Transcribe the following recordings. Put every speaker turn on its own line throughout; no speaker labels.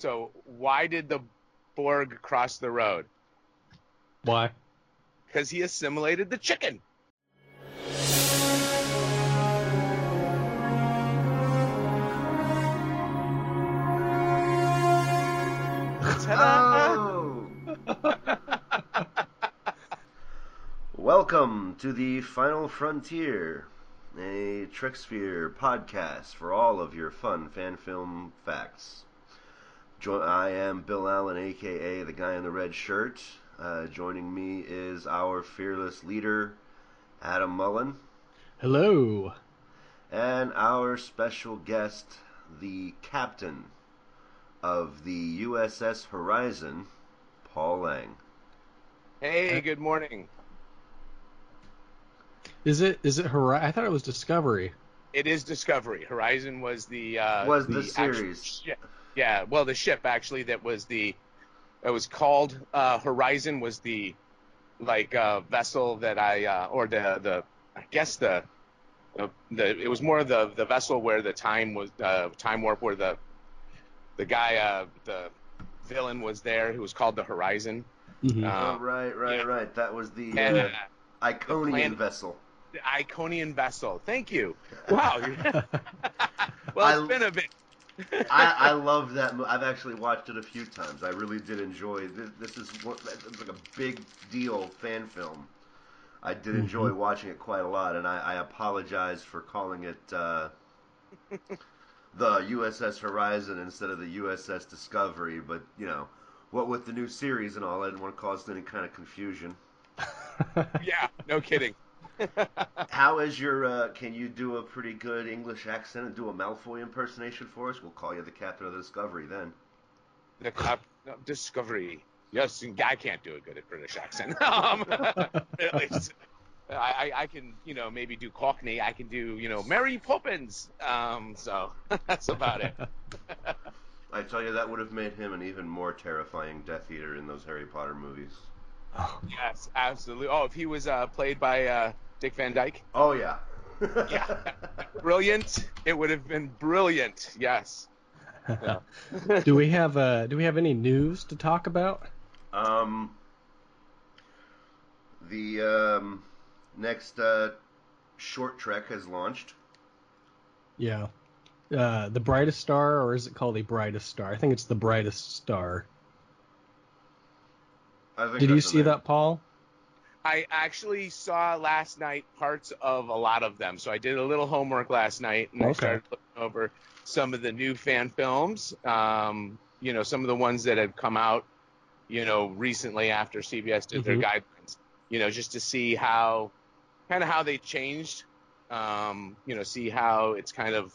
So why did the Borg cross the road?
Why?
Because he assimilated the chicken.
Oh. Welcome to the Final Frontier, a Trek-Sphere podcast for all of your fun fan film facts. Jo- I am Bill Allen, aka the guy in the red shirt. Uh, joining me is our fearless leader, Adam Mullen,
Hello.
and our special guest, the captain of the USS Horizon, Paul Lang.
Hey, good morning.
Is it is it Horizon? I thought it was Discovery.
It is Discovery. Horizon was the uh,
Was the
actual
series.
ship. Yeah, well, the ship actually that was the it was called uh, Horizon was the like uh, vessel that I uh, or the the I guess the the, the it was more the the vessel where the time was uh, time warp where the the guy uh, the villain was there who was called the Horizon.
Mhm.
Uh,
oh, right, right,
yeah.
right. That was the
and,
uh,
uh,
Iconian
plan-
vessel.
the Iconian vessel. Thank you. Wow. well,
I-
it's been a bit.
I, I love that. Mo- I've actually watched it a few times. I really did enjoy. This, this is one, it's like a big deal fan film. I did enjoy watching it quite a lot, and I, I apologize for calling it uh, the USS Horizon instead of the USS Discovery. But you know, what with the new series and all, I didn't want to cause any kind of confusion.
yeah, no kidding.
How is your? Uh, can you do a pretty good English accent and do a Malfoy impersonation for us? We'll call you the captain of the Discovery then.
The Cap- no, Discovery. Yes, I can't do a good British accent. um, at least I, I, I can, you know, maybe do Cockney. I can do, you know, Mary Poppins. Um, so that's about it.
I tell you, that would have made him an even more terrifying Death Eater in those Harry Potter movies.
yes, absolutely. Oh, if he was uh, played by uh, Dick Van Dyke,
Oh yeah.
Yeah. brilliant. It would have been brilliant. Yes.
do we have uh do we have any news to talk about?
um. The um, next uh, short trek has launched.
Yeah. Uh, the brightest star, or is it called the brightest star? I think it's the brightest star.
I think
Did you see
name.
that, Paul?
I actually saw last night parts of a lot of them. So I did a little homework last night and I started looking over some of the new fan films. Um, you know, some of the ones that had come out, you know, recently after CBS did their
Mhm.
guidelines. You know, just to see how, kind of how they changed. Um, you know, see how it's kind of,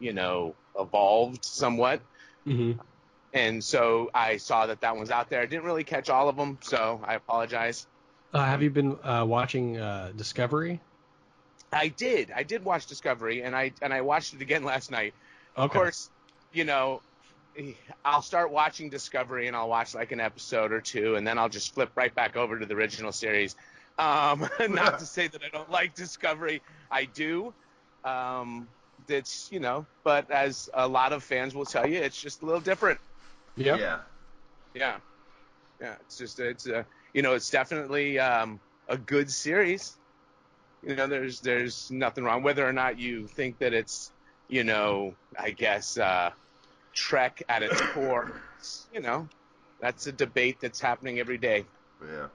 you know, evolved somewhat.
Mm-hmm.
And so I saw that that one's out there. I didn't really catch all of them, so I apologize.
Uh, have you been uh, watching uh, Discovery?
I did. I did watch Discovery, and I and I watched it again last night. Of course, you know, I'll start watching Discovery, and I'll watch like an episode or two, and then I'll just flip right back over to the original series. Um, not to say that I don't like Discovery, I do. Um, it's you know, but as a lot of fans will tell you, it's just a little different.
Yep.
Yeah.
Yeah, yeah. It's just it's a you know it's definitely um, a good series. You know, there's there's nothing wrong whether or not you think that it's you know I guess uh, Trek at its core. You know, that's a debate that's happening every day.
Yeah.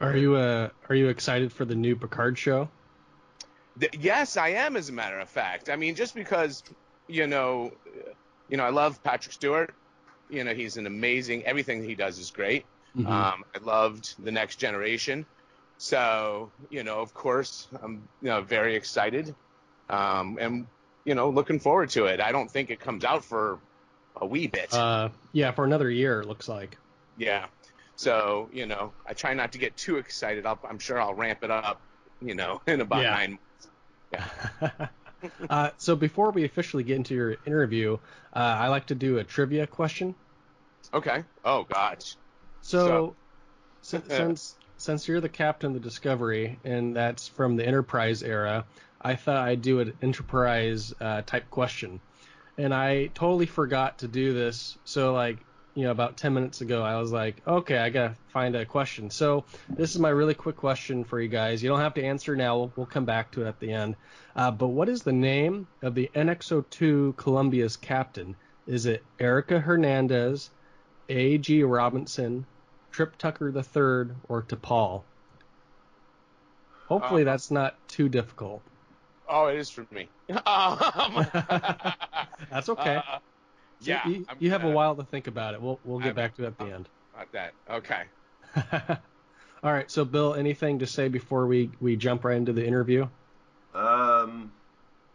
Are you uh are you excited for the new Picard show?
Th- yes, I am. As a matter of fact, I mean, just because you know, uh, you know, I love Patrick Stewart. You know, he's an amazing. Everything he does is great.
Mhm.
Um, I loved the Next Generation, so you know, of course, I'm you know very excited, um, and you know, looking forward to it. I don't think it comes out for a wee bit.
uh, yeah, for another year it looks like.
yeah, so you know, I try not to get too excited. I'll, I'm sure I'll ramp it up, you know, in about
Yeah.
nine.
uh, so before we officially get into your interview, uh, I like to do a trivia question.
Okay. Oh gosh.
So, sin- since since you're the captain of the Discovery, and that's from the Enterprise era, I thought I'd do an Enterprise uh, type question. and I totally forgot to do this. So like you know about 10 minutes ago I was like, okay, I gotta find a question. So this is my really quick question for you guys. You don't have to answer now. We'll, we'll come back to it at the end. Uh, but what is the name of the NX-02 Columbia's captain? Is it Erica Hernandez, A.G. Robinson, Trip Tucker III, or T'Pol? Hopefully
Uh,
that's not too difficult.
Oh, it is for me. Um,
That's okay.
uh, yeah.
you,
I'm
you have a while to think about it. We'll we'll get
I'm-
back to it at the end.
About that. Okay.
All right. So Bill, anything to say before we we jump right into the interview?
Um,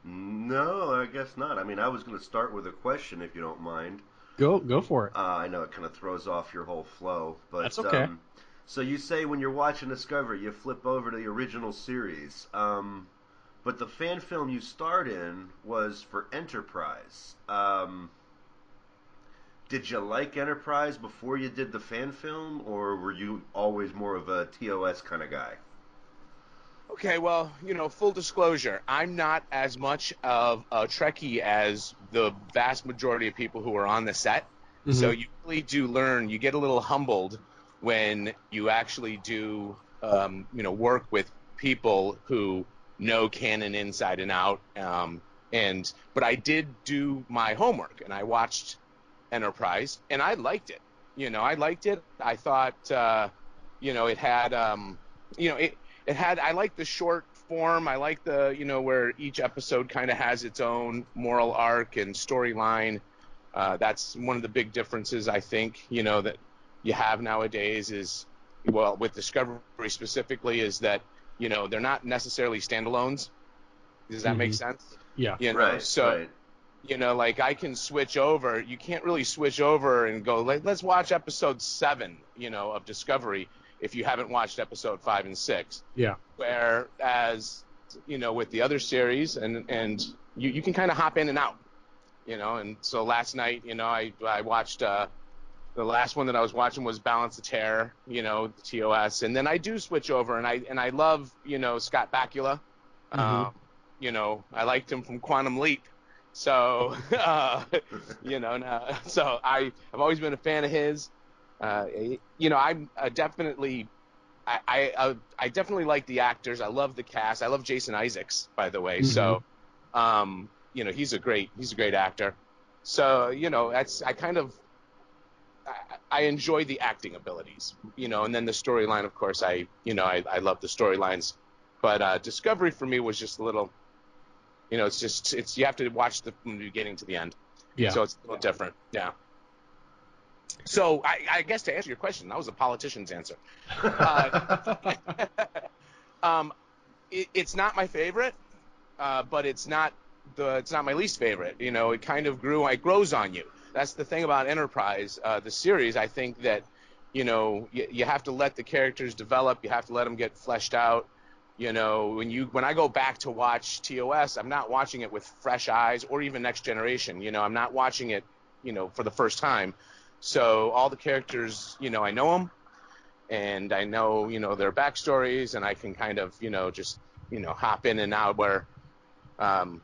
no, I guess not. I mean, I was going to start with a question, if you don't mind.
Go go for it.
Uh, I know it kind of throws off your whole flow, but
That's okay.
Um, so you say when you're watching Discovery, you flip over to the original series, um, but the fan film you starred in was for Enterprise. Um, did you like Enterprise before you did the fan film, or were you always more of a TOS kind of guy?
Okay, well, you know, full disclosure, I'm not as much of a Trekkie as the vast majority of people who are on the set. So
Mhm.
you really do learn. You get a little humbled when you actually do, um, you know, work with people who know canon inside and out. Um, and but I did do my homework and I watched Enterprise and I liked it. You know, I liked it. I thought, uh, you know, it had, um, you know, it it had. I like the short form. I like the, you know, where each episode kind of has its own moral arc and storyline. Uh, that's one of the big differences I think you know that you have nowadays is well with Discovery specifically is that you know they're not necessarily standalones. Does that make
Mhm.
sense?
Yeah.
You know,
right.
so
right.
you know like I can switch over. You can't really switch over and go like let's watch episode seven, you know, of Discovery if you haven't watched episode five and six.
Yeah.
Whereas you know with the other series and and you, you can kind of hop in and out you know and so last night you know i i watched uh the last one that i was watching was balance of terror you know the tos and then i do switch over and i and i love you know scott bakula
Mhm.
um, you know i liked him from quantum leap so uh you know now, so i i've always been a fan of his uh you know i'm uh, definitely I, I uh, I definitely like the actors. I love the cast. I love Jason Isaacs, by the way. So, um, you know, he's a great he's a great actor. So, you know, that's I kind of I, I enjoy the acting abilities, you know, and then the storyline, of course, I you know I, I love the storylines, but uh, Discovery for me was just a little, you know, it's just it's you have to watch the from the beginning to the end.
Yeah.
So it's a little different. Yeah. So I, I guess to answer your question, that was a politician's answer. Uh, um, it, it's not my favorite, uh, but it's not the it's not my least favorite. You know, it kind of grew. It grows on you. That's the thing about Enterprise, uh, the series. I think that you know you, you have to let the characters develop. You have to let them get fleshed out. You know, when you when I go back to watch TOS, I'm not watching it with fresh eyes or even Next Generation. You know, I'm not watching it, you know, for the first time. So all the characters, you know, I know them and I know, you know, their backstories, and I can kind of, you know, just, you know, hop in and out. Where, um,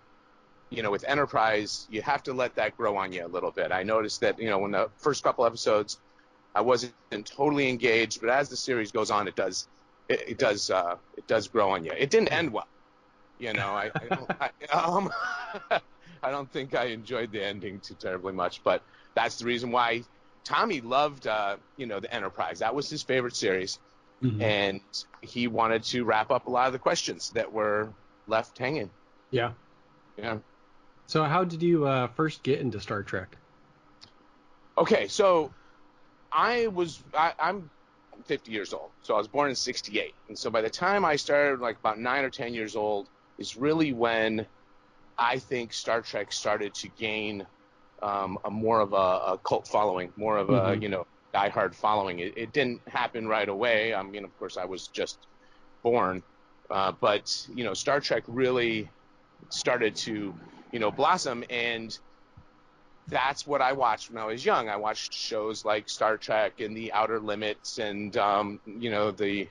you know, with Enterprise, you have to let that grow on you a little bit. I noticed that, you know, when the first couple episodes, I wasn't totally engaged, but as the series goes on, it does, it, it does, uh, it does grow on you. It didn't end well, you know. I, I, don't, I, um, I don't think I enjoyed the ending too terribly much, but that's the reason why Tommy loved, uh, you know, the Enterprise. That was his favorite series,
Mhm.
and he wanted to wrap up a lot of the questions that were left hanging.
yeah.
Yeah.
So how did you uh, first get into Star Trek?
Okay, so I was I, I'm 50 years old, so I was born in '68, and so by the time I started, like about nine or 10 years old, is really when I think Star Trek started to gain um, a more of a, a cult following, more of a
Mhm.
you know diehard following. It, it didn't happen right away. I mean, of course, I was just born, uh, but you know, Star Trek really started to you know blossom and that's what I watched when I was young. I watched shows like Star Trek and The Outer Limits and um, you know the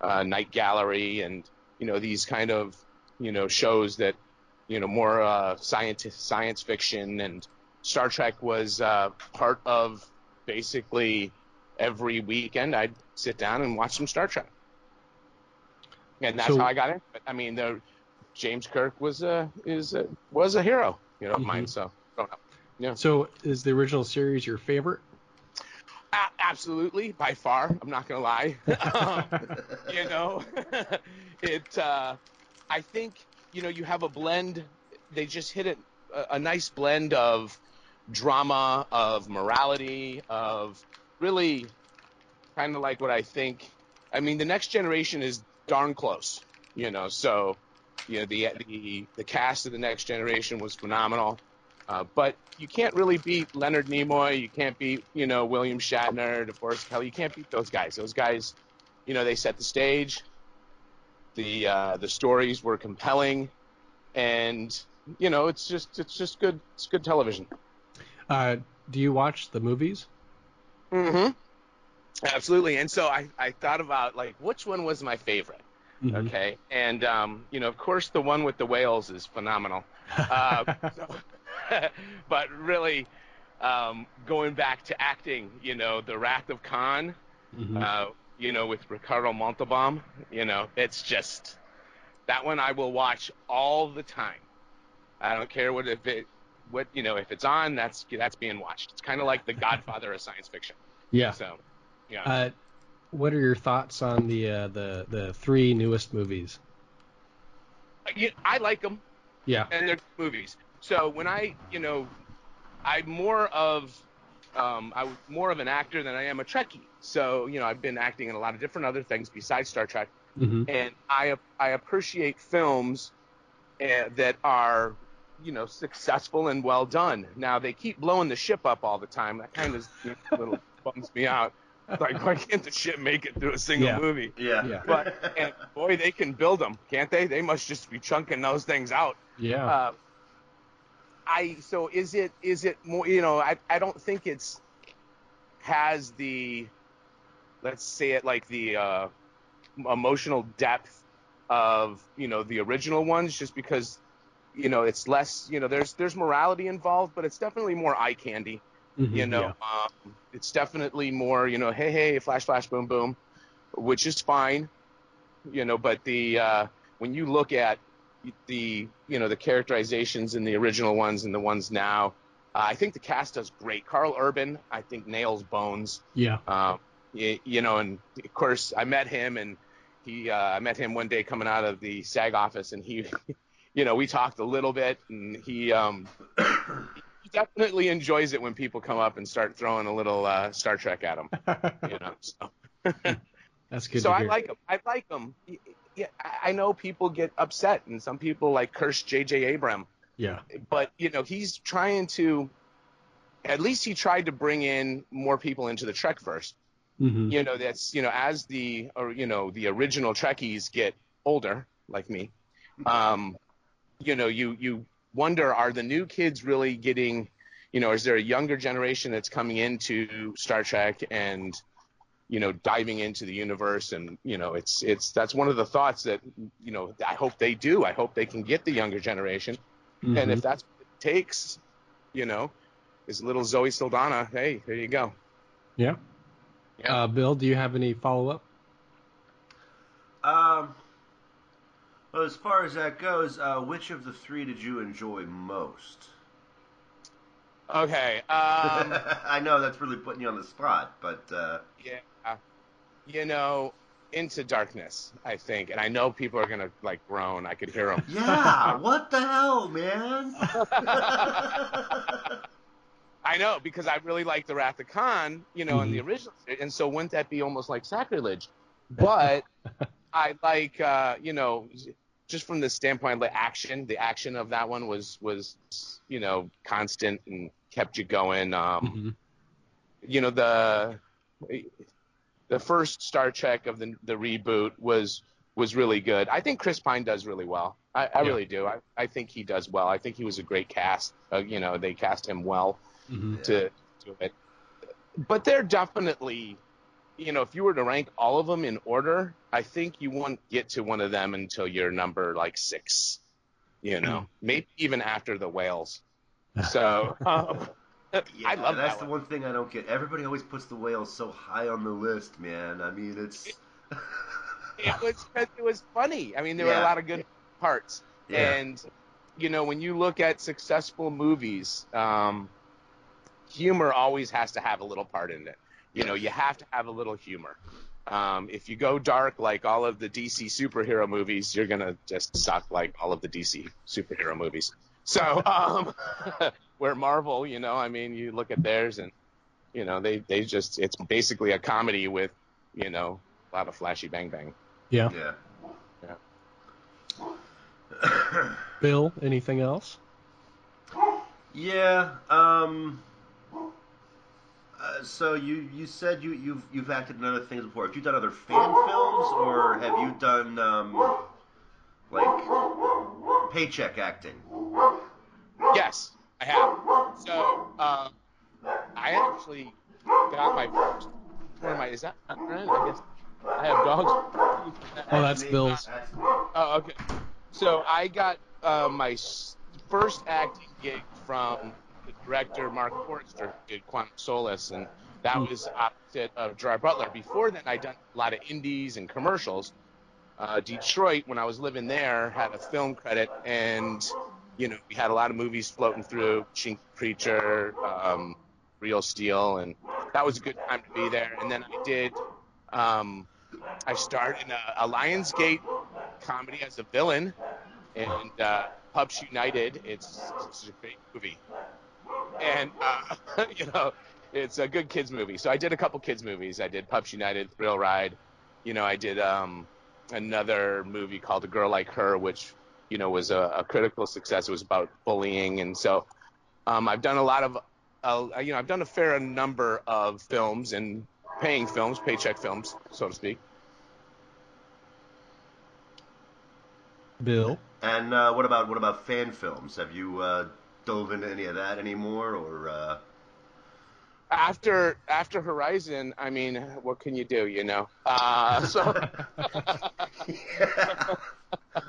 uh, Night Gallery and you know these kind of you know shows that you know, more uh, science science fiction, and Star Trek was uh, part of basically every weekend. I'd sit down and watch some Star Trek, and that's
So-
how I got in. But I mean, the James Kirk was a is a, was a hero, you know, of
Mhm.
mine. So don't.
So is the original series your favorite?
A- absolutely, by far. I'm not gonna lie. Um, you know, it. Uh, I think you know you have a blend. They just hit it a, a nice blend of drama, of morality, of really kind of like what I think. I mean, the next generation is darn close. You know, so you know the the the cast of the next generation was phenomenal. Uh, but you can't really beat Leonard Nimoy. You can't beat, you know, William Shatner, DeForest Kelley. You can't beat those guys. Those guys, you know, they set the stage. The uh, the stories were compelling, and you know, it's just it's just good. It's good television.
Uh, do you watch the movies?
Mm-hmm. Absolutely. And so I I thought about like which one was my favorite.
Mhm.
Okay. And um, you know, of course, the one with the whales is phenomenal. Uh, so- but really, um, going back to acting, you know, The Wrath of Khan,
mm-hmm.
uh, you know, with Ricardo Montalban, you know, it's just that one I will watch all the time. I don't care what if it, what you know, if it's on, that's that's being watched. It's kind of like The Godfather of science fiction.
yeah.
So, yeah.
Uh, what are your thoughts on the uh, the the three newest movies?
You- I like them.
Yeah.
and they're movies. So when I, you know, I'm more of, um, I was more of an actor than I am a Trekkie. So you know, I've been acting in a lot of different other things besides Star Trek,
hmm
and I I appreciate films uh, that are, you know, successful and well done. Now they keep blowing the ship up all the time. That kind of you know, little bums me out. Like, why can't the ship make it through a single
Yeah.
movie?
yeah.
Yeah.
But and boy, they can build them, can't they? They must just be chunking those things out.
Yeah.
Uh, I so is it is it more you know I I don't think it's has the let's say it like the uh, emotional depth of you know the original ones just because you know it's less you know there's there's morality involved but it's definitely more eye candy
Mhm,
you know
yeah.
um, it's definitely more you know hey hey flash flash boom boom which is fine you know but the uh, when you look at the you know the characterizations in the original ones and the ones now uh, i think the cast does great carl urban i think nails bones
Yeah.
um, you, you know and of course i met him and he uh, i met him one day coming out of the sag office and he you know we talked a little bit and he um he definitely enjoys it when people come up and start throwing a little uh, star trek at him you know so
That's good
so I like them. I like them. Yeah, I know people get upset, and some people like curse J.J. Abram,
yeah.
but you know he's trying to. At least he tried to bring in more people into the Trekverse.
hmm
You know that's you know as the or you know the original Trekkies get older, like me. Um, you know you you wonder are the new kids really getting, you know, is there a younger generation that's coming into Star Trek and you know diving into the universe and you know it's it's that's one of the thoughts that you know I hope they do I hope they can get the younger generation and
Mm-hmm.
if that's what it takes you know is little Zoe Saldana hey there you go
Yeah.
Yeah.
Uh, Bill, do you have any follow up?
Um. Well, as far as that goes, uh, which of the three did you enjoy most?
okay um
I know that's really putting you on the spot, but uh,
yeah you know into darkness I think and I know people are gonna like groan I could hear them
yeah, what the hell, man?
I know because I really like the Wrath of Khan, you know, in the
Mm-hmm.
original, and so wouldn't that be almost like sacrilege? But I like, uh, you know, just from the standpoint of the action, the action of that one was was you know constant and kept you going. Um,
Mhm.
you know the the first Star Trek of the the reboot was was really good. I think Chris Pine does really well. I, I
Yeah.
really do. I, I think he does well. I think he was a great cast. Uh, you know, they cast him well
Mhm.
to do it. But they're definitely, you know, if you were to rank all of them in order, I think you won't get to one of them until you're number like six. You know, maybe even after the whales. So um,
Yeah,
I love
that's
that
the
one.
one thing I don't get. Everybody always puts the whales so high on the list, man. I mean, it's
It was 'cause it was funny. I mean, there were a lot of good parts.
Yeah.
And you know, when you look at successful movies, um, humor always has to have a little part in it. You know, you have to have a little humor. Um, if you go dark like all of the DC superhero movies, you're gonna just suck like all of the DC superhero movies. So, um, where Marvel, you know, I mean, you look at theirs and, you know, they, they just, it's basically a comedy with, you know, a lot of flashy bang bang.
Yeah.
yeah.
Bill, anything else?
Yeah. Um. Uh, so you you said you you've you've acted in other things before. Have you done other fan films, or have you done um like paycheck acting?
Yes, I have. So, um, I actually got my first, one of my, is that right? I guess I have dogs.
Oh, that's Bill's.
Oh, okay. So I got uh, my first acting gig from the director Marc Forster, who did Quantum Solace, and that was opposite of Gerard Butler. Before then, I'd done a lot of indies and commercials. Uh, Detroit, when I was living there, had a film credit, and you know we had a lot of movies floating through, Machine Gun Preacher, um, Real Steel, and that was a good time to be there. And then I did. Um, I starred in a, a Lionsgate comedy as a villain, and uh, Pups United. It's, it's a great movie, and uh, you know, it's a good kids movie. So I did a couple kids movies. I did Pups United, Thrill Ride. You know, I did um, another movie called A Girl Like Her, which you know was a, a critical success. It was about bullying, and so um, I've done a lot of, uh, you know, I've done a fair number of films and paying films, paycheck films, so to speak.
Bill.
And uh, what about what about fan films? Have you uh, dove into any of that anymore, or? Uh...
after after Horizon, I mean, what can you do, you know? Uh, so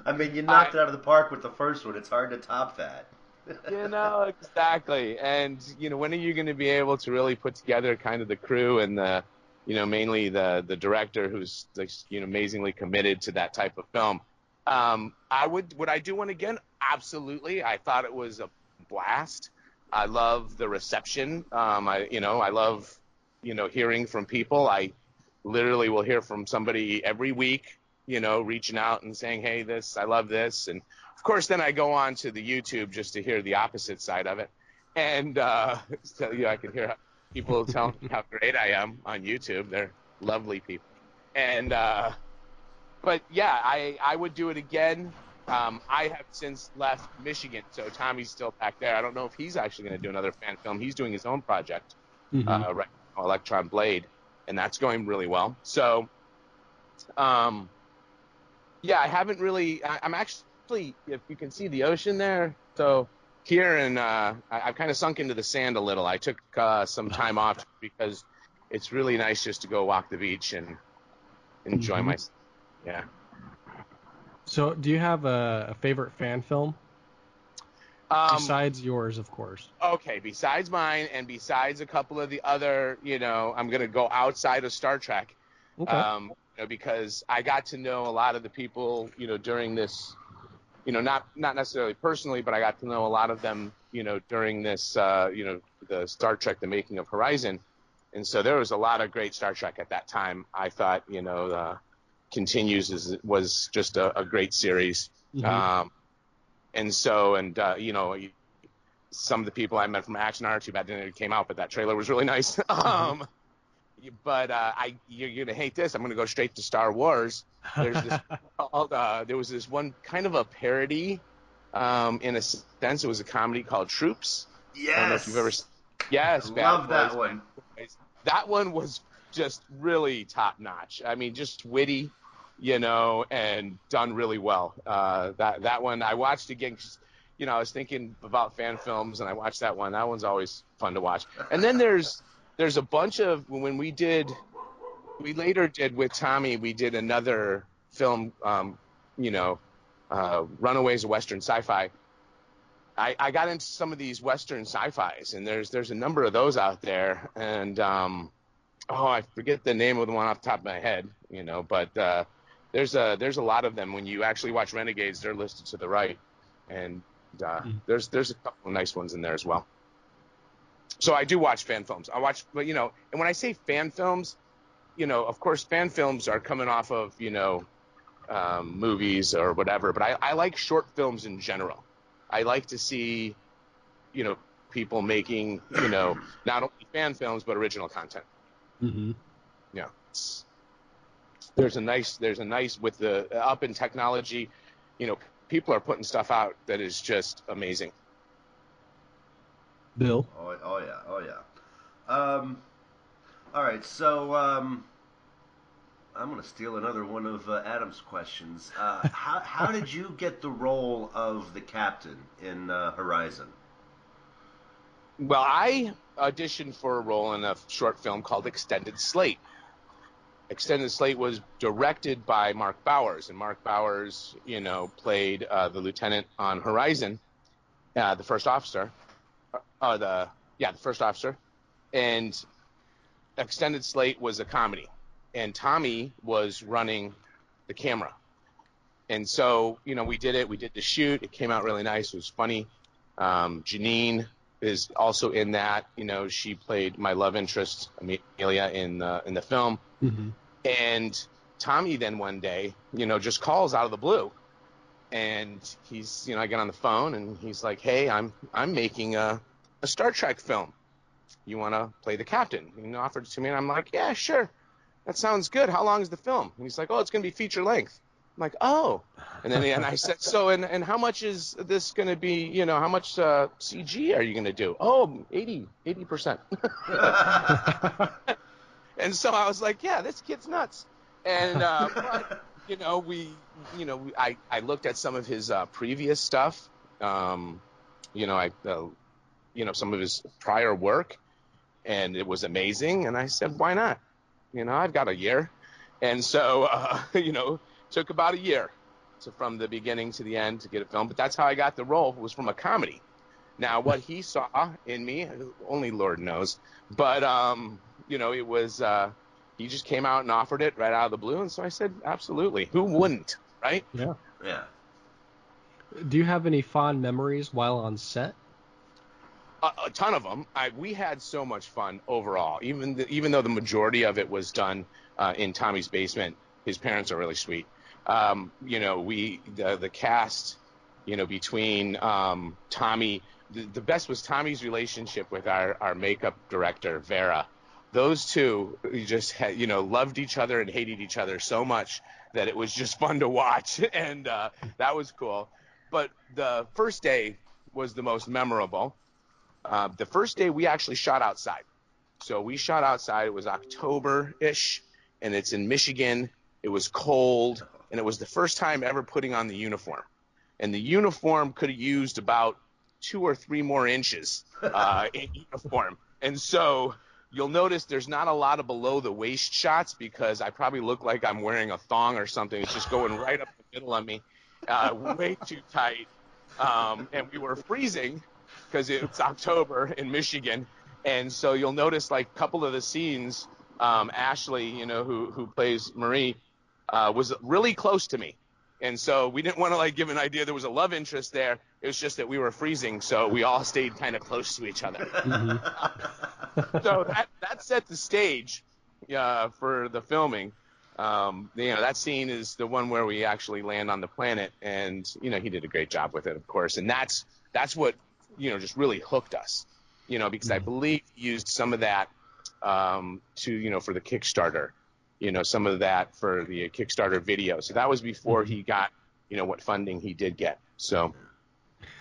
I mean, you knocked it out of the park with the first one. It's hard to top that.
you know exactly, and you know, when are you going to be able to really put together kind of the crew and the, you know, mainly the the director who's like, you know amazingly committed to that type of film? Um, I would would I do one again? Absolutely. I thought it was a blast. I love the reception. Um, I you know I love you know hearing from people. I literally will hear from somebody every week. You know, reaching out and saying, "Hey, this I love this," and of course, then I go on to the YouTube just to hear the opposite side of it, and uh, so you know, I can hear people telling me how great I am on YouTube. They're lovely people, and uh, but yeah, I I would do it again. Um, I have since left Michigan, so Tommy's still back there. I don't know if he's actually going to do another fan film. He's doing his own project
Mhm.
uh, right now, Electron Blade, and that's going really well. So, um, yeah, I haven't really. I, I'm actually, if you can see the ocean there, so here and uh, I, I've kind of sunk into the sand a little. I took uh, some time off because it's really nice just to go walk the beach and enjoy
Mhm.
my. Yeah.
So, do you have a, a favorite fan film
Um,
besides yours, of course?
okay, besides mine and besides a couple of the other, you know, I'm gonna go outside of Star Trek.
Okay.
um, you know, because I got to know a lot of the people, you know, during this, you know, not not necessarily personally, but I got to know a lot of them, you know, during this, uh, you know, the Star Trek, the making of Horizon, and so there was a lot of great Star Trek at that time. I thought, you know, uh, continues is, was just a, a great series,
Mhm.
um, and so, and uh, you know. Some of the people I met from Axanar, too bad it came out, but that trailer was really nice. um, but uh, I you're gonna hate this. I'm gonna go straight to Star Wars. There's this called, uh, there was this one kind of a parody, um, in a sense. It was a comedy called Troops.
Yes.
I don't know if you've ever. s- Yes, Bad
Love that one.
That one was just really top notch. I mean, just witty, you know, and done really well. Uh, that that one I watched again. you know, I was thinking about fan films, and I watched that one. That one's always fun to watch. And then there's there's a bunch of when we did, we later did with Tommy. We did another film, um, you know, uh, Runaways Western Sci-Fi. I, I got into some of these Western sci-fis, and there's there's a number of those out there, and um, oh, I forget the name of the one off the top of my head, you know, but uh, there's a there's a lot of them. When you actually watch Renegades, they're listed to the right, and uh, mm. there's there's a couple of nice ones in there as well. So I do watch fan films. I watch, but you know, and when I say fan films, you know, of course, fan films are coming off of you know um, movies or whatever. But I, I like short films in general. I like to see, you know, people making, you know, not only fan films but original content.
Mm-hmm.
Yeah. There's a nice, there's a nice with the up in technology, you know, people are putting stuff out that is just amazing.
Bill.
Oh, oh yeah, oh yeah. Um, all right, so um, I'm going to steal another one of uh, Adam's questions. Uh, how, how did you get the role of the captain in uh, Horizon?
Well, I auditioned for a role in a short film called Extended Slate. Extended Slate was directed by Mark Bowers, and Mark Bowers, you know, played uh, the lieutenant on Horizon, uh, the first officer, uh, the yeah, the first officer, and Extended Slate was a comedy and Tommy was running the camera. And so, you know, we did it. We did the shoot. It came out really nice. It was funny. Um, Janine is also in that. You know, she played my love interest, Amelia, in the in the film.
Mm-hmm.
And Tommy then one day, you know, just calls out of the blue, and he's, you know, I get on the phone and he's like, "Hey, I'm I'm making a a Star Trek film. You want to play the captain?" He offered it to me, and I'm like, "Yeah, sure." that sounds good. How long is the film? And he's like, oh, it's going to be feature length. I'm like, oh. And then and I said, so and, and how much is this going to be, you know, how much uh, CG are you going to do? Oh, 80, 80%. and so I was like, yeah, this kid's nuts. And, uh, but, you know, we, you know, we, I, I looked at some of his uh, previous stuff, um, you know, I, uh, you know, some of his prior work, and it was amazing. And I said, why not? You know, I've got a year. And so, uh, you know, took about a year to, from the beginning to the end to get it filmed. But that's how I got the role was from a comedy. Now, what he saw in me, only Lord knows. But, um, you know, it was, uh, he just came out and offered it right out of the blue. And so I said, absolutely. Who wouldn't, right?
Yeah.
Yeah.
Do you have any fond memories while on set?
a, a ton of them. I, we had so much fun overall. Even the, even though the majority of it was done uh, in Tommy's basement, his parents are really sweet. Um, you know, we the, the cast, you know, between um, Tommy, the, the best was Tommy's relationship with our our makeup director Vera. Those two just had, you know loved each other and hated each other so much that it was just fun to watch, and uh, that was cool. But the first day was the most memorable uh, the first day we actually shot outside. So we shot outside. It was October ish, and it's in Michigan. It was cold, and it was the first time ever putting on the uniform. And the uniform could have used about two or three more inches uh, in uniform. And so you'll notice there's not a lot of below the waist shots because I probably look like I'm wearing a thong or something. It's just going right up the middle of me, uh, way too tight. Um, and we were freezing because it's October in Michigan, and so you'll notice like a couple of the scenes. Um, Ashley, you know, who who plays Marie, uh, was really close to me, and so we didn't want to like give an idea there was a love interest there. It was just that we were freezing, so we all stayed kind of close to each other. Mm-hmm. so that that set the stage uh, for the filming. Um, you know, that scene is the one where we actually land on the planet, and you know, he did a great job with it, of course, and that's that's what you know, just really hooked us, you know, because mm-hmm. I believe he used some of that um, to, you know, for the Kickstarter, you know, some of that for the Kickstarter video. So that was before mm-hmm. he got, you know, what funding he did get. So,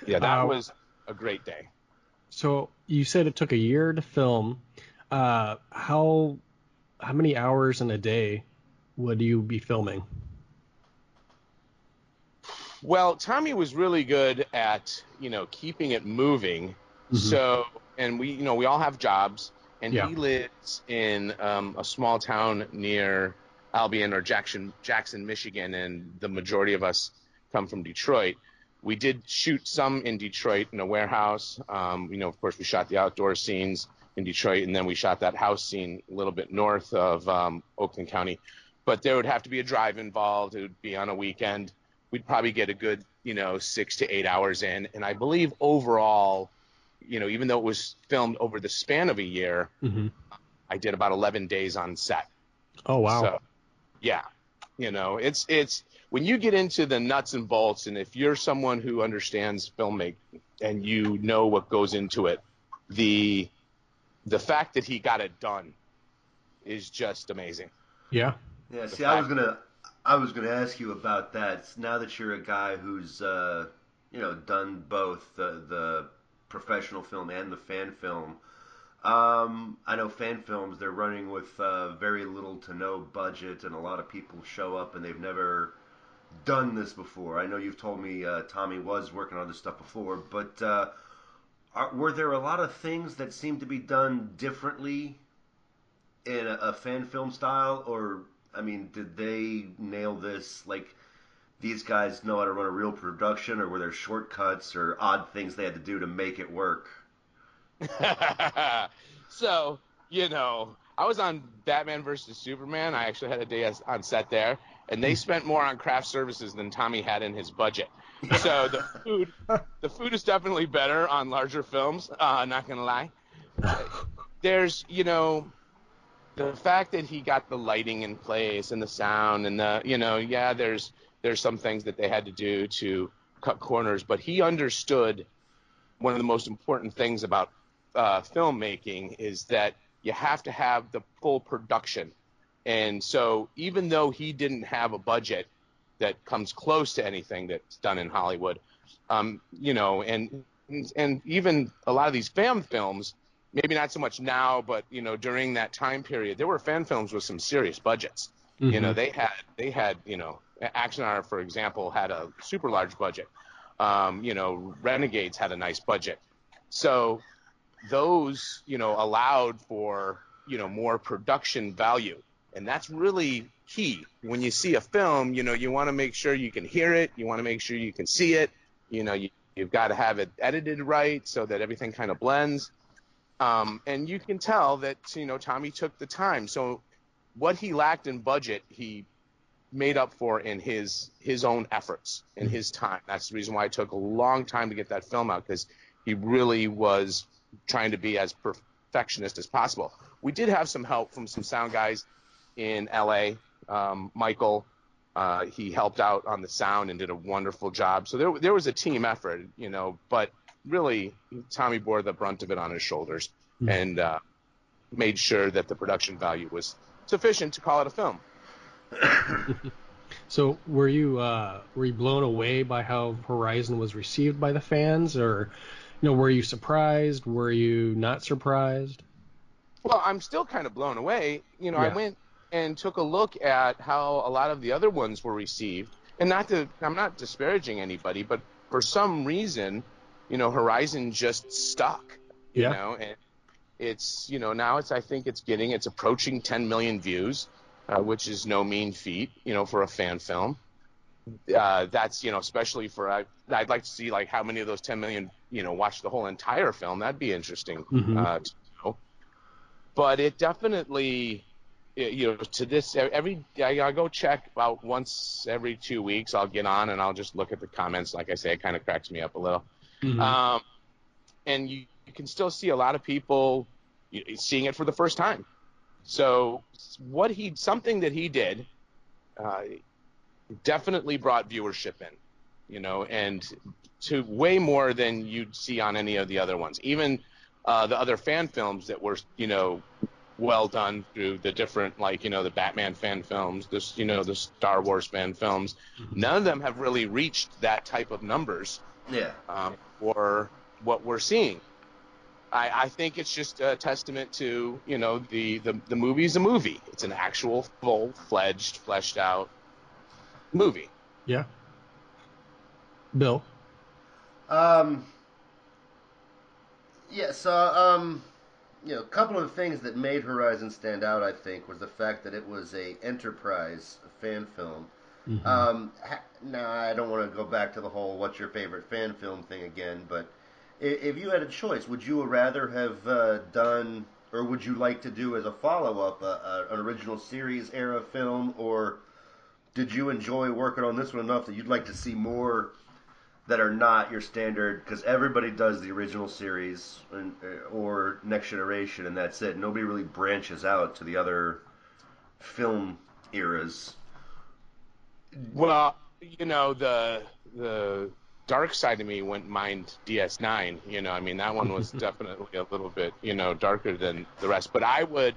yeah, that uh, was a great day.
So you said it took a year to film. Uh, how how many hours in a day would you be filming?
Well, Tommy was really good at you know keeping it moving. Mm-hmm. So, and we you know we all have jobs, and yeah. he lives in um, a small town near Albion or Jackson, Jackson, Michigan, and the majority of us come from Detroit. We did shoot some in Detroit in a warehouse. Um, you know, of course, we shot the outdoor scenes in Detroit, and then we shot that house scene a little bit north of um, Oakland County. But there would have to be a drive involved. It would be on a weekend. We'd probably get a good, you know, six to eight hours in. And I believe overall, you know, even though it was filmed over the span of a year,
Mm-hmm.
I did about 11 days on set.
Oh wow.
So, yeah, you know, it's it's when you get into the nuts and bolts, and if you're someone who understands filmmaking and you know what goes into it, the the fact that he got it done is just amazing.
yeah.
Yeah,
The
see, I was gonna, I was gonna ask you about that. Now that you're a guy who's, uh, you know, done both the the professional film and the fan film. Um, I know fan films they're running with uh, very little to no budget, and a lot of people show up and they've never done this before. I know you've told me uh, Tommy was working on this stuff before, but uh, are, were there a lot of things that seemed to be done differently in a, a fan film style, or I mean, did they nail this like? These guys know how to run a real production, or were there shortcuts or odd things they had to do to make it work?
so you know, I was on Batman versus Superman. I actually had a day on set there, and they spent more on craft services than Tommy had in his budget. So the food, the food is definitely better on larger films. Uh, not gonna lie. There's, you know, the fact that he got the lighting in place and the sound and the, you know, yeah, there's there's some things that they had to do to cut corners, but he understood one of the most important things about uh, filmmaking is that you have to have the full production. And so even though he didn't have a budget that comes close to anything that's done in Hollywood, um, you know, and and even a lot of these fan films, maybe not so much now, but you know, during that time period, there were fan films with some serious budgets. You know, they had they had you know, Axanar, for example, had a super large budget. Um, you know, Renegades had a nice budget. So those, you know, allowed for, you know, more production value. And that's really key. When you see a film, you know, you want to make sure you can hear it, you want to make sure you can see it, you know, you, you've got to have it edited right so that everything kind of blends. Um, and you can tell that, you know, Tommy took the time. So what he lacked in budget, he made up for in his his own efforts and his time. That's the reason why it took a long time to get that film out because he really was trying to be as perfectionist as possible. We did have some help from some sound guys in LA. Um, Michael, uh, he helped out on the sound and did a wonderful job. So there there was a team effort, you know, but really Tommy bore the brunt of it on his shoulders
Mhm.
and uh, made sure that the production value was sufficient to call it a film.
So were you uh, were you blown away by how Horizon was received by the fans, or you know, were you surprised? Were you not surprised?
Well, I'm still kind of blown away. You know, I went and took a look at how a lot of the other ones were received, and not to I'm not disparaging anybody, but for some reason, you know, Horizon just stuck. You
Yeah.
know, and it's you know now it's I think it's getting it's approaching 10 million views, uh, which is no mean feat. You know, for a fan film. Uh, that's you know especially for I, I'd like to see like how many of those 10 million you know watch the whole entire film. That'd be interesting
Mhm.
uh, to know. But it definitely, y- you know, to this every I, I go check about once every two weeks. I'll get on and I'll just look at the comments. Like I say, it kind of cracks me up a little.
Mhm.
Um, and you, you can still see a lot of people seeing it for the first time. So what he something that he did uh, definitely brought viewership in, you know, and to way more than you'd see on any of the other ones. Even uh, the other fan films that were, you know, well done through the different, like, you know, the Batman fan films, this, you know, the Star Wars fan films. None of them have really reached that type of numbers
Yeah.
um, for what we're seeing. I, I think it's just a testament to you know the, the the movie's a movie. It's an actual full fledged, fleshed out movie.
yeah. Bill.
Um. Yeah. So, um, you know, a couple of things that made Horizon stand out, I think, was the fact that it was a Enterprise fan film. Mm-hmm. Um, ha- now I don't want to go back to the whole "what's your favorite fan film" thing again, but if you had a choice, would you rather have uh, done, or would you like to do as a follow-up uh, uh, an original series era film, or did you enjoy working on this one enough that you'd like to see more that are not your standard? Because everybody does the original series and, uh, or Next Generation, and that's it. Nobody really branches out to the other film eras.
Well, you know the the dark side of me wouldn't mind DS9. You know, I mean that one was definitely a little bit you know darker than the rest. But I would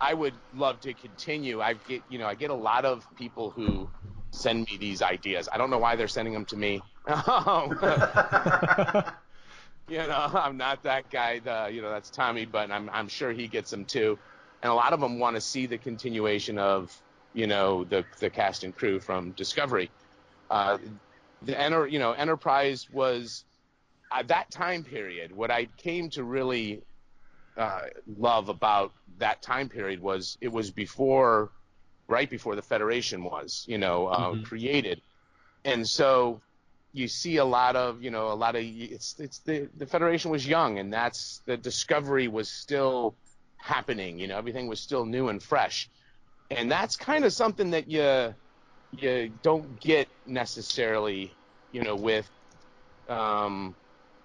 I would love to continue. I get you know I get a lot of people who send me these ideas. I don't know why they're sending them to me. you know, I'm not that guy. The, you know, that's Tommy, but I'm I'm sure he gets them too. And a lot of them want to see the continuation of you know the the cast and crew from Discovery. Uh, the enter, you know, Enterprise was at that time period. What I came to really uh, love about that time period was it was before, right before the Federation was, you know, uh, mm-hmm. created, and so you see a lot of, you know, a lot of it's it's the the Federation was young, and that's the Discovery was still happening. You know, everything was still new and fresh, and that's kind of something that you you don't get necessarily, you know, with, um,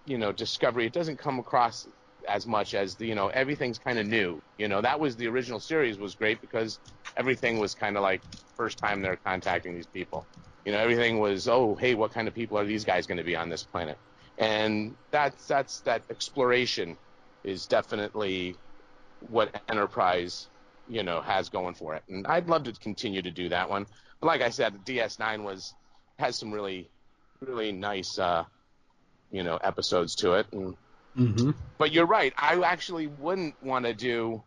you know, Discovery. It doesn't come across as much as the, you know, everything's kind of new. You know, that was the original series was great because everything was kind of like first time they're contacting these people. You know, everything was, oh, hey, what kind of people are these guys going to be on this planet? And that's that's that exploration is definitely what Enterprise, you know, has going for it. And I'd love to continue to do that one But like I said, DS9 was has some really really nice uh, you know episodes to it. And, mm-hmm. But you're right. I actually wouldn't want to do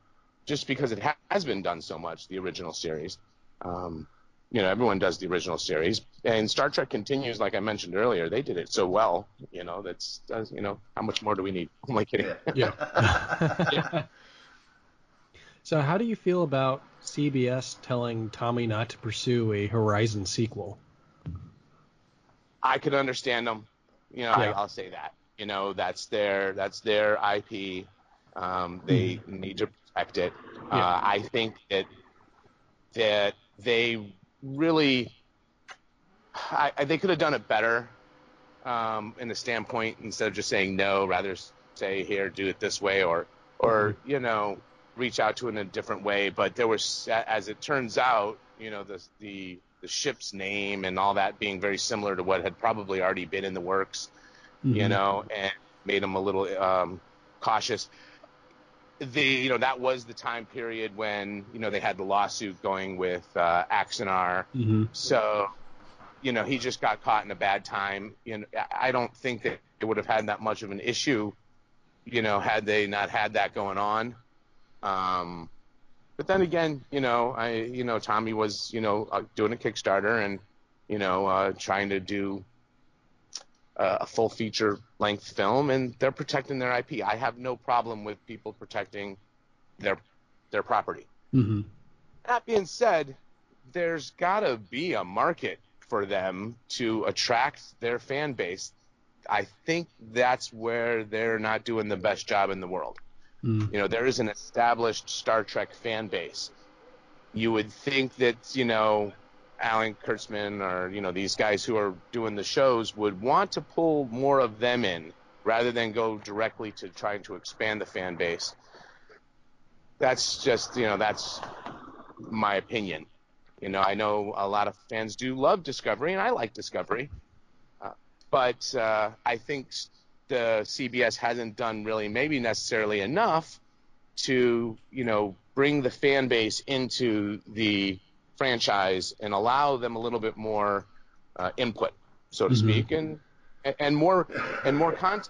just because it ha- has been done so much the original series. Um, you know, everyone does the original series, and Star Trek continues. Like I mentioned earlier, they did it so well. You know, that's you know, how much more do we need? I'm I kidding?
Yeah. yeah. So, how do you feel about CBS telling Tommy not to pursue a Horizon sequel?
I could understand them. You know, yeah. I, will say that. You know, that's their that's their IP. Um, they mm. need to protect it. Yeah. Uh, I think that that they really, I, I, they could have done it better um, in the standpoint instead of just saying no, rather say here, do it this way, or or mm-hmm. you know, reach out to it in a different way. But there was, as it turns out, you know, the the the ship's name and all that being very similar to what had probably already been in the works, mm-hmm. you know, and made them a little um, cautious. The you know that was the time period when you know they had the lawsuit going with uh, Axanar, mm-hmm. so you know he just got caught in a bad time. You know, I don't think that it would have had that much of an issue, you know, had they not had that going on. Um, but then again, you know, I, you know, Tommy was, you know, uh, doing a Kickstarter and, you know, uh, trying to do uh, a full feature length film, and they're protecting their IP. I have no problem with people protecting their their property. Mm-hmm. That being said, there's got to be a market for them to attract their fan base. I think that's where they're not doing the best job in the world. Mm. You know, there is an established Star Trek fan base. You would think that, you know, Alan Kurtzman or, you know, these guys who are doing the shows would want to pull more of them in rather than go directly to trying to expand the fan base. That's just, you know, that's my opinion. You know, I know a lot of fans do love Discovery, and I like Discovery. Uh, but uh, I think the CBS hasn't done really maybe necessarily enough to you know bring the fan base into the franchise and allow them a little bit more uh, input, so to mm-hmm. speak, and and more and more content.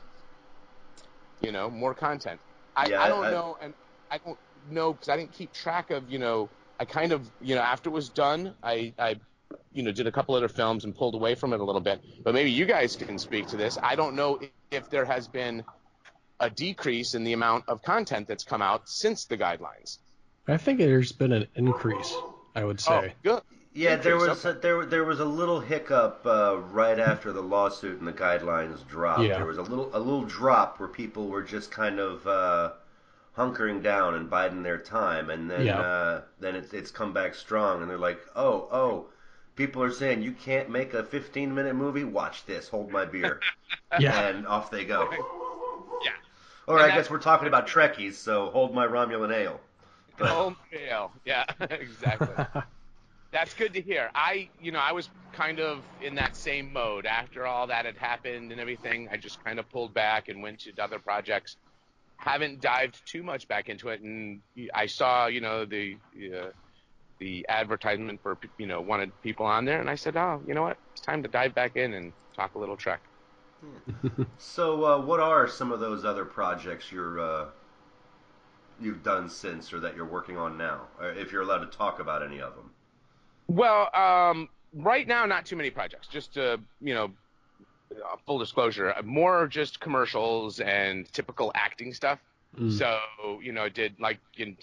You know, more content. I, yeah, I don't I, know, and I don't know because I didn't keep track of you know. I kind of you know after it was done, I I you know did a couple other films and pulled away from it a little bit. But maybe you guys can speak to this. I don't know if there has been a decrease in the amount of content that's come out since the guidelines.
I think there's been an increase. I would say.
Oh, good.
Yeah, there was a, there there was a little hiccup uh, right after the lawsuit and the guidelines dropped.
Yeah.
There was a little a little drop where people were just kind of uh, hunkering down and biding their time, and then
Yeah.
uh, then it, it's come back strong, and they're like, oh oh, people are saying you can't make a 15 minute movie. Watch this. Hold my beer,
Yeah.
and off they go.
Yeah.
Or
And
I guess we're talking about Trekkies, so hold my Romulan ale. But-
Oh, yeah, yeah, exactly. That's good to hear. I, you know, I was kind of in that same mode after all that had happened and everything. I just kind of pulled back and went to other projects. Haven't dived too much back into it, and I saw, you know, the uh, the advertisement for, you know, wanted people on there, and I said, oh, you know what, it's time to dive back in and talk a little Trek.
So, uh, what are some of those other projects you're uh, you've done since, or that you're working on now, if you're allowed to talk about any of them?
Well, um, right now, not too many projects. Just uh, you know, uh, full disclosure, uh, more just commercials and typical acting stuff.
Mm.
So you know, I did like in,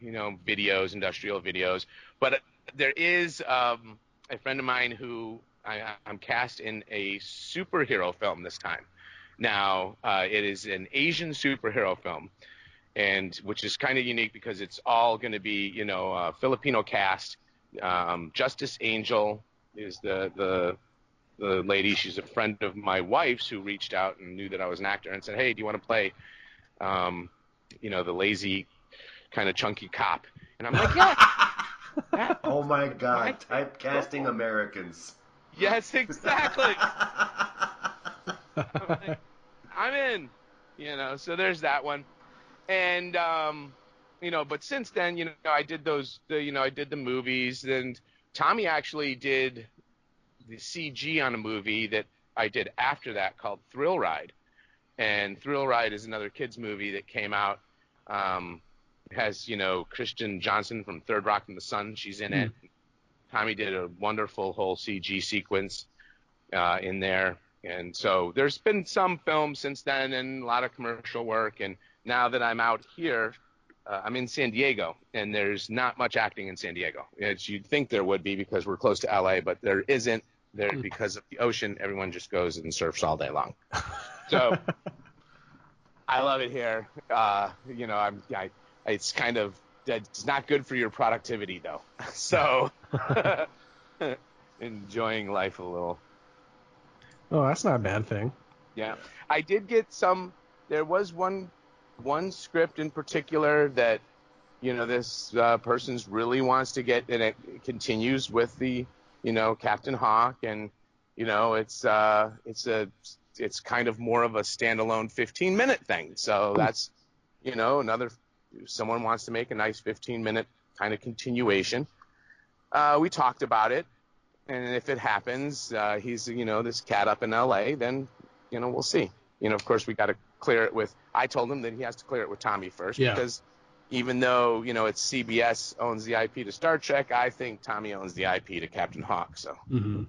you know videos, industrial videos. But there is um, a friend of mine who I, I'm cast in a superhero film this time. Now uh, it is an Asian superhero film, and which is kind of unique because it's all going to be you know uh, Filipino cast. Um, Justice Angel is the the the lady. She's a friend of my wife's who reached out and knew that I was an actor and said, "Hey, do you want to play, um, you know, the lazy, kind of chunky cop?" And I'm like, "Yeah, yeah,
Oh my God! Typecasting Americans.
yes, exactly. I'm in." You know, so there's that one, and um, you know, but since then, you know, I did those, the, you know, I did the movies, and Tommy actually did the CG on a movie that I did after that called Thrill Ride, and Thrill Ride is another kids movie that came out. Um, it has you know Kristen Johnston from Third Rock from the Sun, she's in it. Tommy did a wonderful whole CG sequence uh, in there, and so there's been some films since then and a lot of commercial work. And now that I'm out here, uh, I'm in San Diego, and there's not much acting in San Diego. It's, you'd think there would be because we're close to LA, but there isn't. There because of the ocean, everyone just goes and surfs all day long. So I love it here. Uh, you know, I'm. I, it's kind of. It's not good for your productivity though. So enjoying life a little.
oh, that's not a bad thing.
Yeah, I did get some. There was one one script in particular that you know this uh, person's really wants to get, and it continues with the you know Captain Hawk, and you know it's uh it's a it's kind of more of a standalone 15 minute thing. So that's you know another someone wants to make a nice 15 minute kind of continuation. Uh, we talked about it, and if it happens, uh, he's you know this cat up in L.A. Then you know we'll see. You know, of course, we got to clear it with. I told him that he has to clear it with Tommy first
Yeah.
because even though you know it's CBS owns the IP to Star Trek, I think Tommy owns the IP to Captain Hawk. So
hmm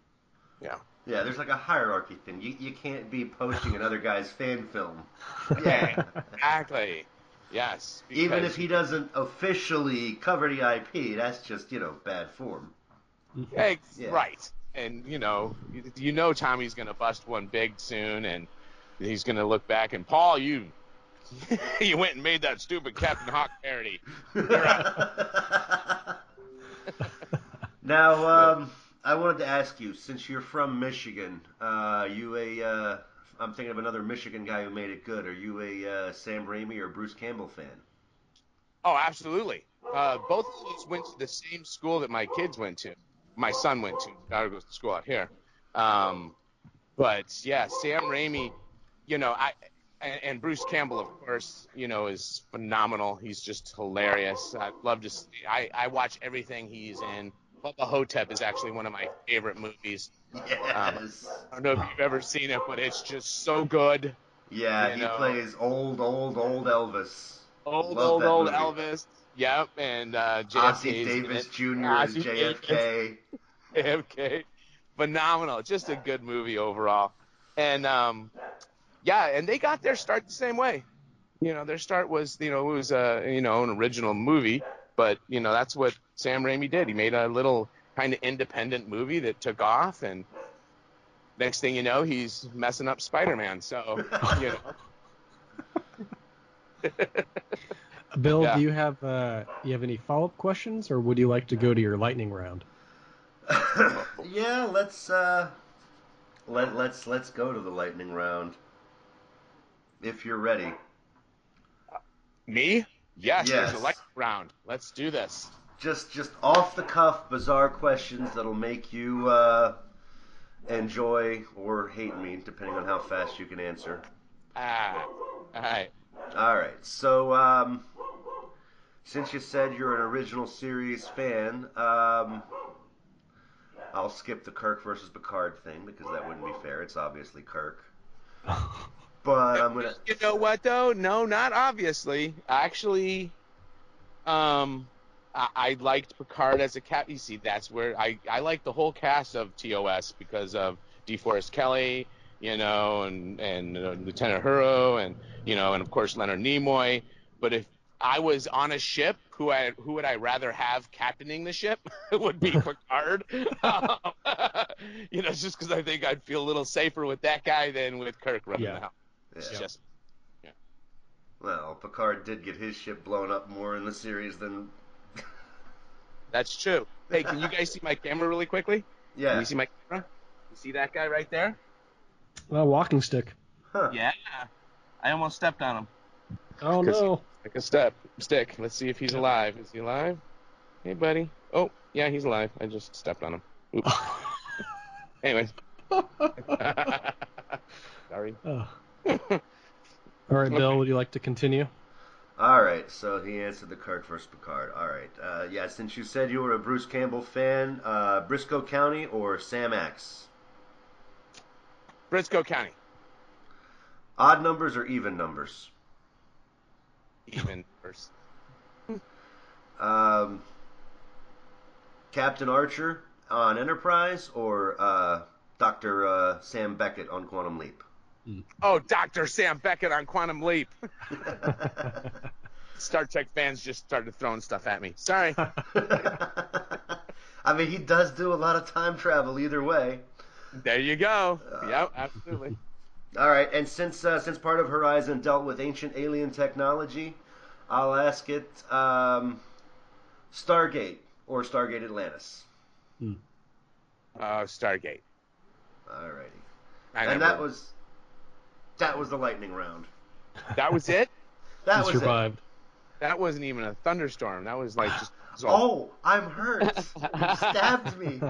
yeah,
Yeah, there's like a hierarchy thing. You you can't be posting another guy's fan film. Yeah.
exactly. Yes.
Even if he doesn't officially cover the IP, that's just you know bad form. Yeah.
Right. And you know, you, know Tommy's gonna bust one big soon, and he's gonna look back and Paul, you, you went and made that stupid Captain Hawk parody.
Now, um, I wanted to ask you, since you're from Michigan, uh, are you a uh, I'm thinking of another Michigan guy who made it good. Are you a uh, Sam Raimi or Bruce Campbell fan?
Oh, absolutely. Uh, both of those went to the same school that my kids went to. My son went to. Daughter goes to school out here. Um, but yeah, Sam Raimi, you know, I and, and Bruce Campbell, of course, you know, is phenomenal. He's just hilarious. I love. See, I I watch everything he's in. Bubba Ho-Tep is actually one of my favorite movies.
Yes.
I don't know if you've ever seen it, but it's just so good.
yeah,
you
he
know.
plays old, old, old Elvis.
Old,
Love
old, old
movie.
Elvis. Yep, and uh, JFK
Davis. Jr. and. JFK.
JFK. Phenomenal. Just a good movie overall. And um, yeah, and they got their start the same way. You know, their start was you know it was a you know an original movie, but you know that's what Sam Raimi did. He made a little kind of independent movie that took off, and next thing you know, he's messing up Spider-Man. So you know.
Bill,
Yeah.
do you have uh, you have any follow up questions, or would you like to go to your lightning round?
yeah, let's uh, let let's let's go to the lightning round. If you're ready.
Me? Yes,
Yes.
there's a light round. Let's do this.
Just just off the cuff, bizarre questions that'll make you uh, enjoy or hate me, depending on how fast you can answer.
Ah, all right.
All right. So, um, since you said you're an original series fan, um, I'll skip the Kirk versus Picard thing because that wouldn't be fair. It's obviously Kirk. But I'm gonna.
You know what though? No, not obviously. Actually, um, I, I liked Picard as a cat. You see, that's where I I like the whole cast of TOS because of DeForest Kelley, you know, and and uh, Lieutenant Uhura, and you know, and of course Leonard Nimoy. But if I was on a ship, who I who would I rather have captaining the ship? it would be Picard. Um, you know, just because I think I'd feel a little safer with that guy than with Kirk running
Yeah.
the helm. It's
Yeah.
just
Well, Picard did get his ship blown up more in the series than.
That's true. Hey, can you guys see my camera really quickly? Yeah. Can
Yeah.
you see my camera? You see that guy right there?
A walking stick.
Huh.
Yeah. I almost stepped on him.
Oh no.
Like a step stick. Let's see if he's alive. Is he alive? Hey, buddy. Oh, yeah, he's alive. I just stepped on him. Oops. Anyways. Sorry.
Oh. All right, Bill, would you like to continue?
All right, so he answered the Kirk versus Picard. All right, uh, yeah. Since you said you were a Bruce Campbell fan, uh, Brisco County or Sam Axe?
Brisco County.
Odd numbers or even numbers?
Even first.
Um, Captain Archer on Enterprise or uh, Doctor uh, Sam Beckett on Quantum Leap?
Oh, Dr. Sam Beckett on Quantum Leap. Star Trek fans just started throwing stuff at me. Sorry.
I mean, he does do a lot of time travel either way.
There you go. Yep, absolutely.
All right, and since uh, since part of Horizon dealt with ancient alien technology, I'll ask it: um, Stargate or Stargate Atlantis?
Uh, Stargate.
All righty, and that was that was the lightning round.
that was it.
That
You
was it.
survived.
That wasn't even a thunderstorm. That was like just.
Oh, I'm hurt. You stabbed me.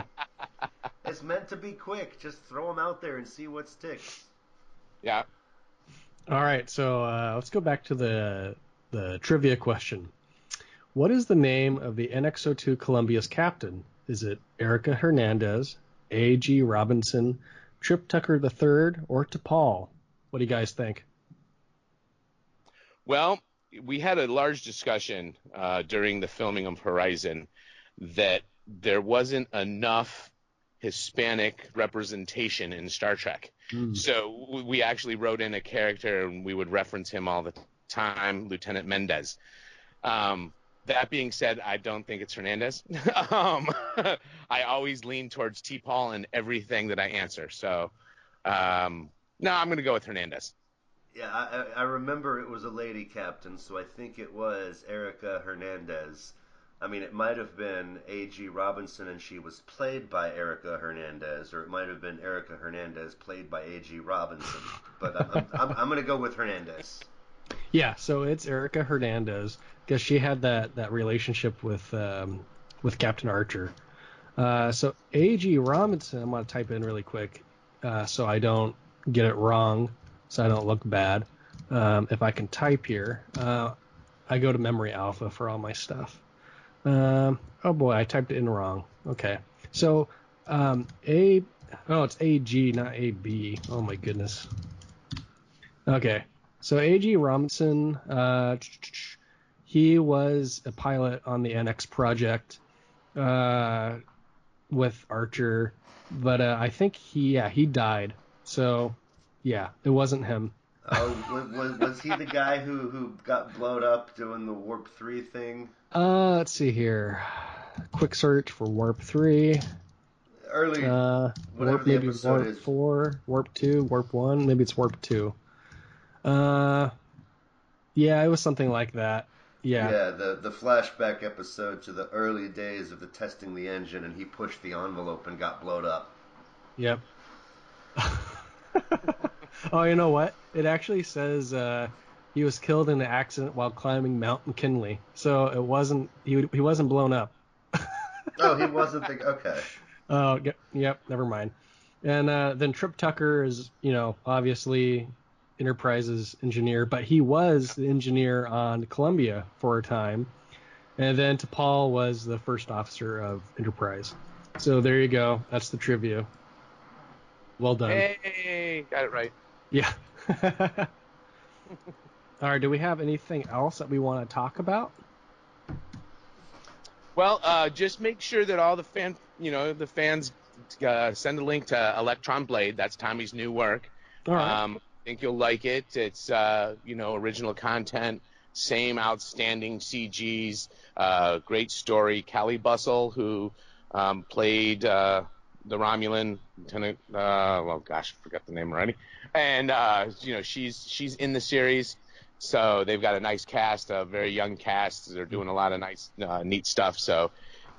It's meant to be quick. Just throw them out there and see what sticks.
Yeah.
All right, so uh, let's go back to the the trivia question. What is the name of the NX-02 Columbia's captain? Is it Erica Hernandez, A.G. Robinson, Trip Tucker III, or T'Pol? What do you guys think?
Well, we had a large discussion uh, during the filming of Horizon that there wasn't enough Hispanic representation in Star Trek. So we actually wrote in a character, and we would reference him all the time, Lieutenant Mendez. Um, that being said, I don't think it's Hernandez. um, I always lean towards T'Pol in everything that I answer. So, um, no, I'm going to go with Hernandez.
Yeah, I, I I remember it was a lady captain, so I think it was Erica Hernandez. I mean, it might have been A.G. Robinson, and she was played by Erica Hernandez, or it might have been Erica Hernandez played by A.G. Robinson. But I'm, I'm, I'm going to go with Hernandez.
Yeah, so it's Erica Hernandez because she had that, that relationship with um, with Captain Archer. Uh, so A.G. Robinson, I'm gonna type in really quick uh, so I don't get it wrong, so I don't look bad. Um, if I can type here, uh, I go to Memory Alpha for all my stuff. Um, oh boy, I typed it in wrong. Okay, so um, A, oh it's A.G. not A.B. Oh my goodness. Okay, so A.G. Robinson, uh, he was a pilot on the NX project uh, with Archer, but uh, I think he, yeah, he died. So, yeah, it wasn't him.
Oh, was, was, was he the guy who, who got blown up doing the Warp 3 thing?
Uh, let's see here. quick search for Warp Three.
Early,
Uh,
Whatever
warp
the
maybe
episode
Warp
is.
Four, Warp Two, Warp One. Maybe it's Warp Two. Uh, yeah, it was something like that.
yeah.
Yeah.
the the flashback episode to the early days of the testing the engine, and he pushed the envelope and got blowed up.
Yep. oh, you know what? It actually says uh, he was killed in an accident while climbing Mount McKinley. So it wasn't he. He wasn't blown up.
Oh, he wasn't the okay.
Oh, yep, yep. Never mind. And uh, then Trip Tucker is, you know, obviously Enterprise's engineer, but he was the engineer on Columbia for a time. And then T'Pol was the first officer of Enterprise. So there you go. That's the trivia. Well done.
Hey, got it right.
Yeah. All right. Do we have anything else that we want to talk about?
Well, uh, just make sure that all the fan, you know, the fans uh, send a link to Electron Blade. That's Tommy's new work.
All right.
Um, I think you'll like it. It's uh, you know original content, same outstanding CGs, uh, great story. Callie Bustle, who um, played uh, the Romulan Lieutenant, uh, well, gosh, I forgot the name already. And uh, you know she's she's in the series, so they've got a nice cast, a very young cast. They're doing a lot of nice, uh, neat stuff. So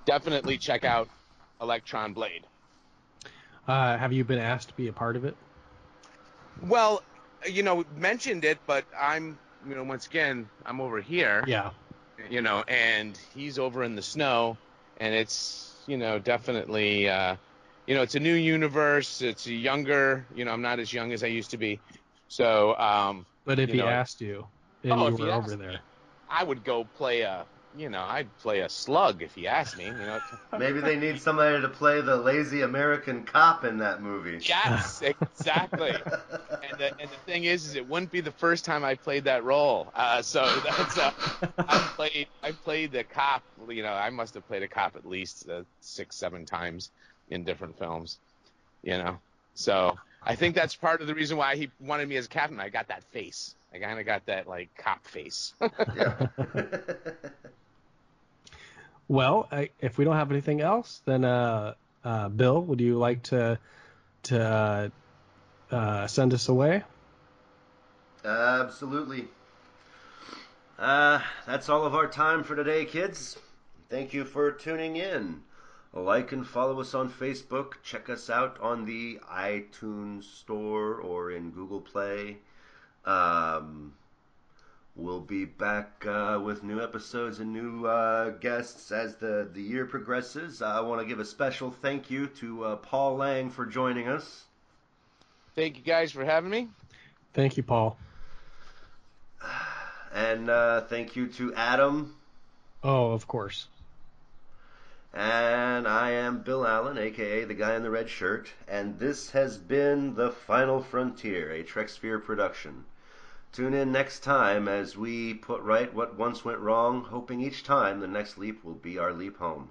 definitely check out Electron Blade.
Uh, have you been asked to be a part of it?
Well, you know, mentioned it, but I'm, you know, once again, I'm over here,
Yeah.
you know, and he's over in the snow, and it's, you know, definitely, uh, you know, it's a new universe. It's a younger, you know, I'm not as young as I used to be, so um,
But if
You
he
know-
asked you and
Oh,
you
if he
were
asked
over
me.
there.
I would go play a, you know, I'd play a slug if he asked me, you know.
Maybe they need somebody to play the lazy American cop in that movie.
yes, exactly. and the, and the thing is, is it wouldn't be the first time I played that role. Uh, so that's uh, I played I played the cop. You know, I must have played a cop at least uh, six, seven times in different films. You know, so I think that's part of the reason why he wanted me as a captain. I got that face. I kind of got that like cop face.
Well, I, if we don't have anything else, then uh, uh, Bill, would you like to to uh, uh, send us away?
Absolutely. Uh, that's all of our time for today, kids. Thank you for tuning in. Like and follow us on Facebook. Check us out on the iTunes Store or in Google Play. Um, we'll be back uh, with new episodes and new uh, guests as the, the year progresses. I want to give a special thank you to uh, Paul Lang for joining us.
Thank you guys for having me.
Thank you, Paul.
And uh, thank you to Adam
Oh, of course.
And I am Bill Allen, aka the guy in the red shirt, and this has been The Final Frontier, a Trek Sphere production. Tune in next time as we put right what once went wrong, hoping each time the next leap will be our leap home.